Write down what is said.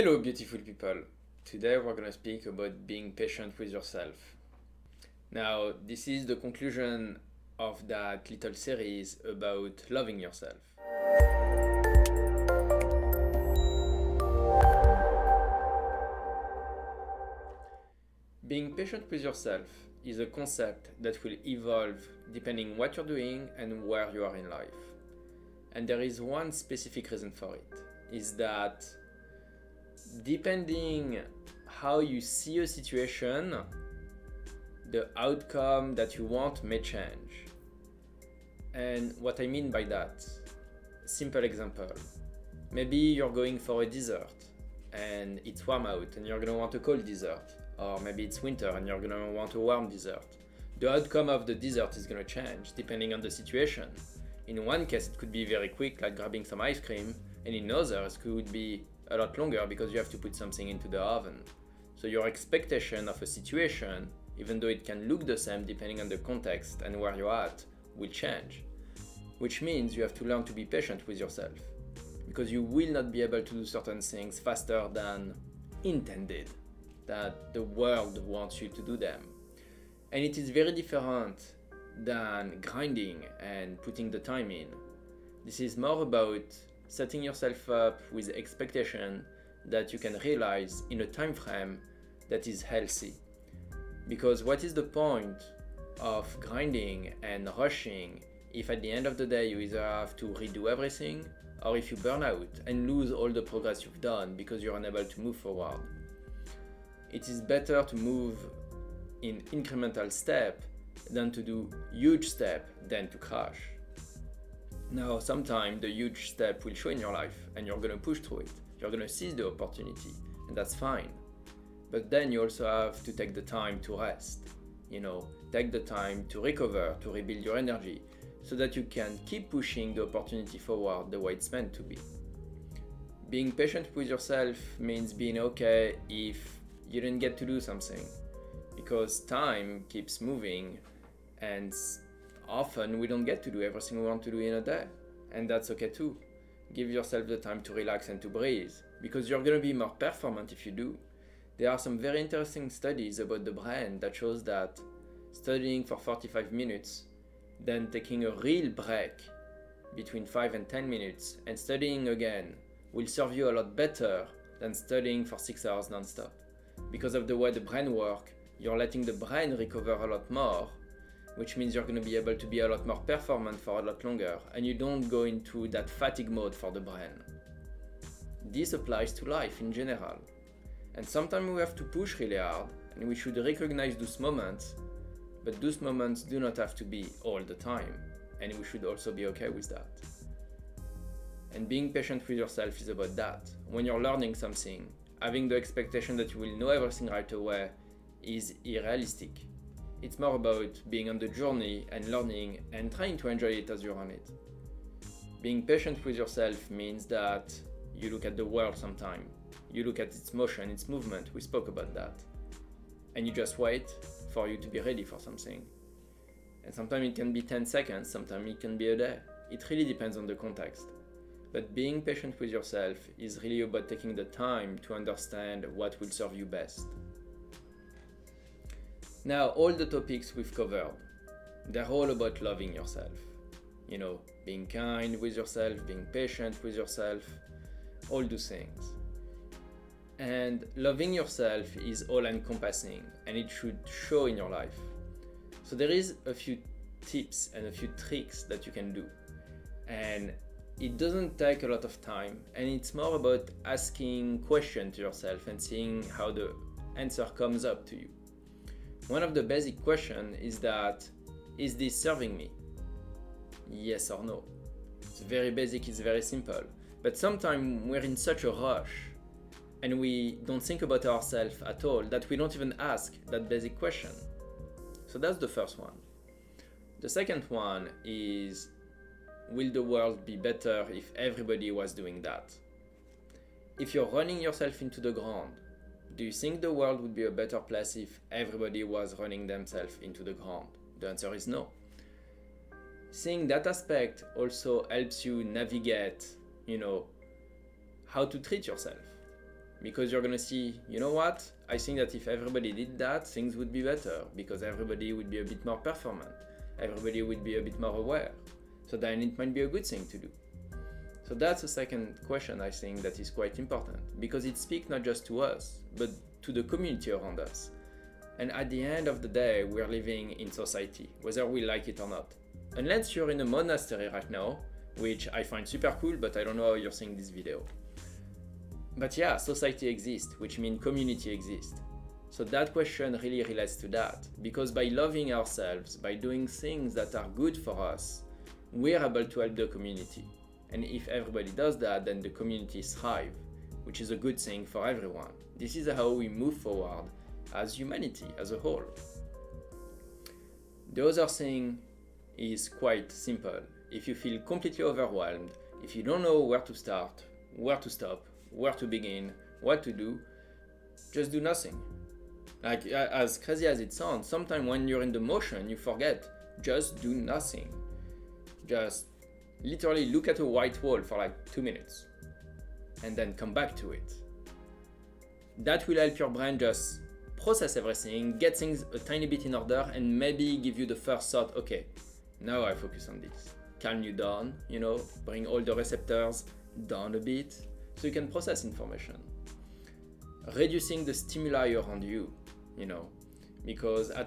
Hello, beautiful people. Today we're going to speak about being patient with yourself. Now, this is the conclusion of that little series about loving yourself. Being patient with yourself is a concept that will evolve depending what you're doing and where you are in life. And there is one specific reason for it is that depending how you see a situation, the outcome that you want may change. And what I mean by that, simple example. Maybe you're going for a dessert and it's warm out and you're gonna want a cold dessert. Or maybe it's winter and you're gonna want a warm dessert. The outcome of the dessert is gonna change depending on the situation. In one case, it could be very quick, like grabbing some ice cream, and in others, it could be a lot longer because you have to put something into the oven. So your expectation of a situation, even though it can look the same depending on the context and where you're at, will change. Which means you have to learn to be patient with yourself. Because you will not be able to do certain things faster than intended, that the world wants you to do them. And it is very different than grinding and putting the time in. This is more about setting yourself up with expectation that you can realize in a time frame that is healthy. Because what is the point of grinding and rushing if at the end of the day you either have to redo everything or if you burn out and lose all the progress you've done because you're unable to move forward? It is better to move in incremental step than to do huge step than to crash. Now, sometimes the huge step will show in your life and you're gonna push through it. You're gonna seize the opportunity, and that's fine. But then you also have to take the time to rest. You know, take the time to recover, to rebuild your energy, so that you can keep pushing the opportunity forward the way it's meant to be. Being patient with yourself means being okay if you didn't get to do something, because time keeps moving and often we don't get to do everything we want to do in a day. And that's okay too. Give yourself the time to relax and to breathe because you're going to be more performant if you do. There are some very interesting studies about the brain that shows that studying for 45 minutes, then taking a real break between 5 and 10 minutes and studying again will serve you a lot better than studying for 6 hours non-stop. Because of the way the brain works, you're letting the brain recover a lot more which means you're going to be able to be a lot more performant for a lot longer and you don't go into that fatigue mode for the brain. This applies to life in general. And sometimes we have to push really hard and we should recognize those moments, but those moments do not have to be all the time and we should also be okay with that. And being patient with yourself is about that. When you're learning something, having the expectation that you will know everything right away is unrealistic it's more about being on the journey and learning and trying to enjoy it as you're on it. Being patient with yourself means that you look at the world sometime. You look at its motion, its movement, we spoke about that. And you just wait for you to be ready for something. And sometimes it can be 10 seconds, sometimes it can be a day. It really depends on the context. But being patient with yourself is really about taking the time to understand what will serve you best. Now, all the topics we've covered, they're all about loving yourself. You know, being kind with yourself, being patient with yourself, all those things. And loving yourself is all encompassing and it should show in your life. So, there is a few tips and a few tricks that you can do. And it doesn't take a lot of time and it's more about asking questions to yourself and seeing how the answer comes up to you. One of the basic questions is that is this serving me? Yes or no? It's very basic, it's very simple. But sometimes we're in such a rush and we don't think about ourselves at all that we don't even ask that basic question. So that's the first one. The second one is will the world be better if everybody was doing that? If you're running yourself into the ground do you think the world would be a better place if everybody was running themselves into the ground? The answer is no. Seeing that aspect also helps you navigate, you know, how to treat yourself. because you're gonna see, you know what? I think that if everybody did that, things would be better because everybody would be a bit more performant, everybody would be a bit more aware. So then it might be a good thing to do. So that's the second question I think that is quite important because it speaks not just to us, but to the community around us. And at the end of the day, we're living in society, whether we like it or not. Unless you're in a monastery right now, which I find super cool, but I don't know how you're seeing this video. But yeah, society exists, which means community exists. So that question really relates to that, because by loving ourselves, by doing things that are good for us, we're able to help the community. And if everybody does that, then the community thrive, which is a good thing for everyone. This is how we move forward as humanity as a whole. The other thing is quite simple. If you feel completely overwhelmed, if you don't know where to start, where to stop, where to begin, what to do, just do nothing. Like as crazy as it sounds, sometimes when you're in the motion, you forget. Just do nothing. Just literally look at a white wall for like two minutes and then come back to it. That will help your brain just process everything, get things a tiny bit in order, and maybe give you the first thought okay, now I focus on this. Calm you down, you know, bring all the receptors down a bit so you can process information. Reducing the stimuli around you, you know, because at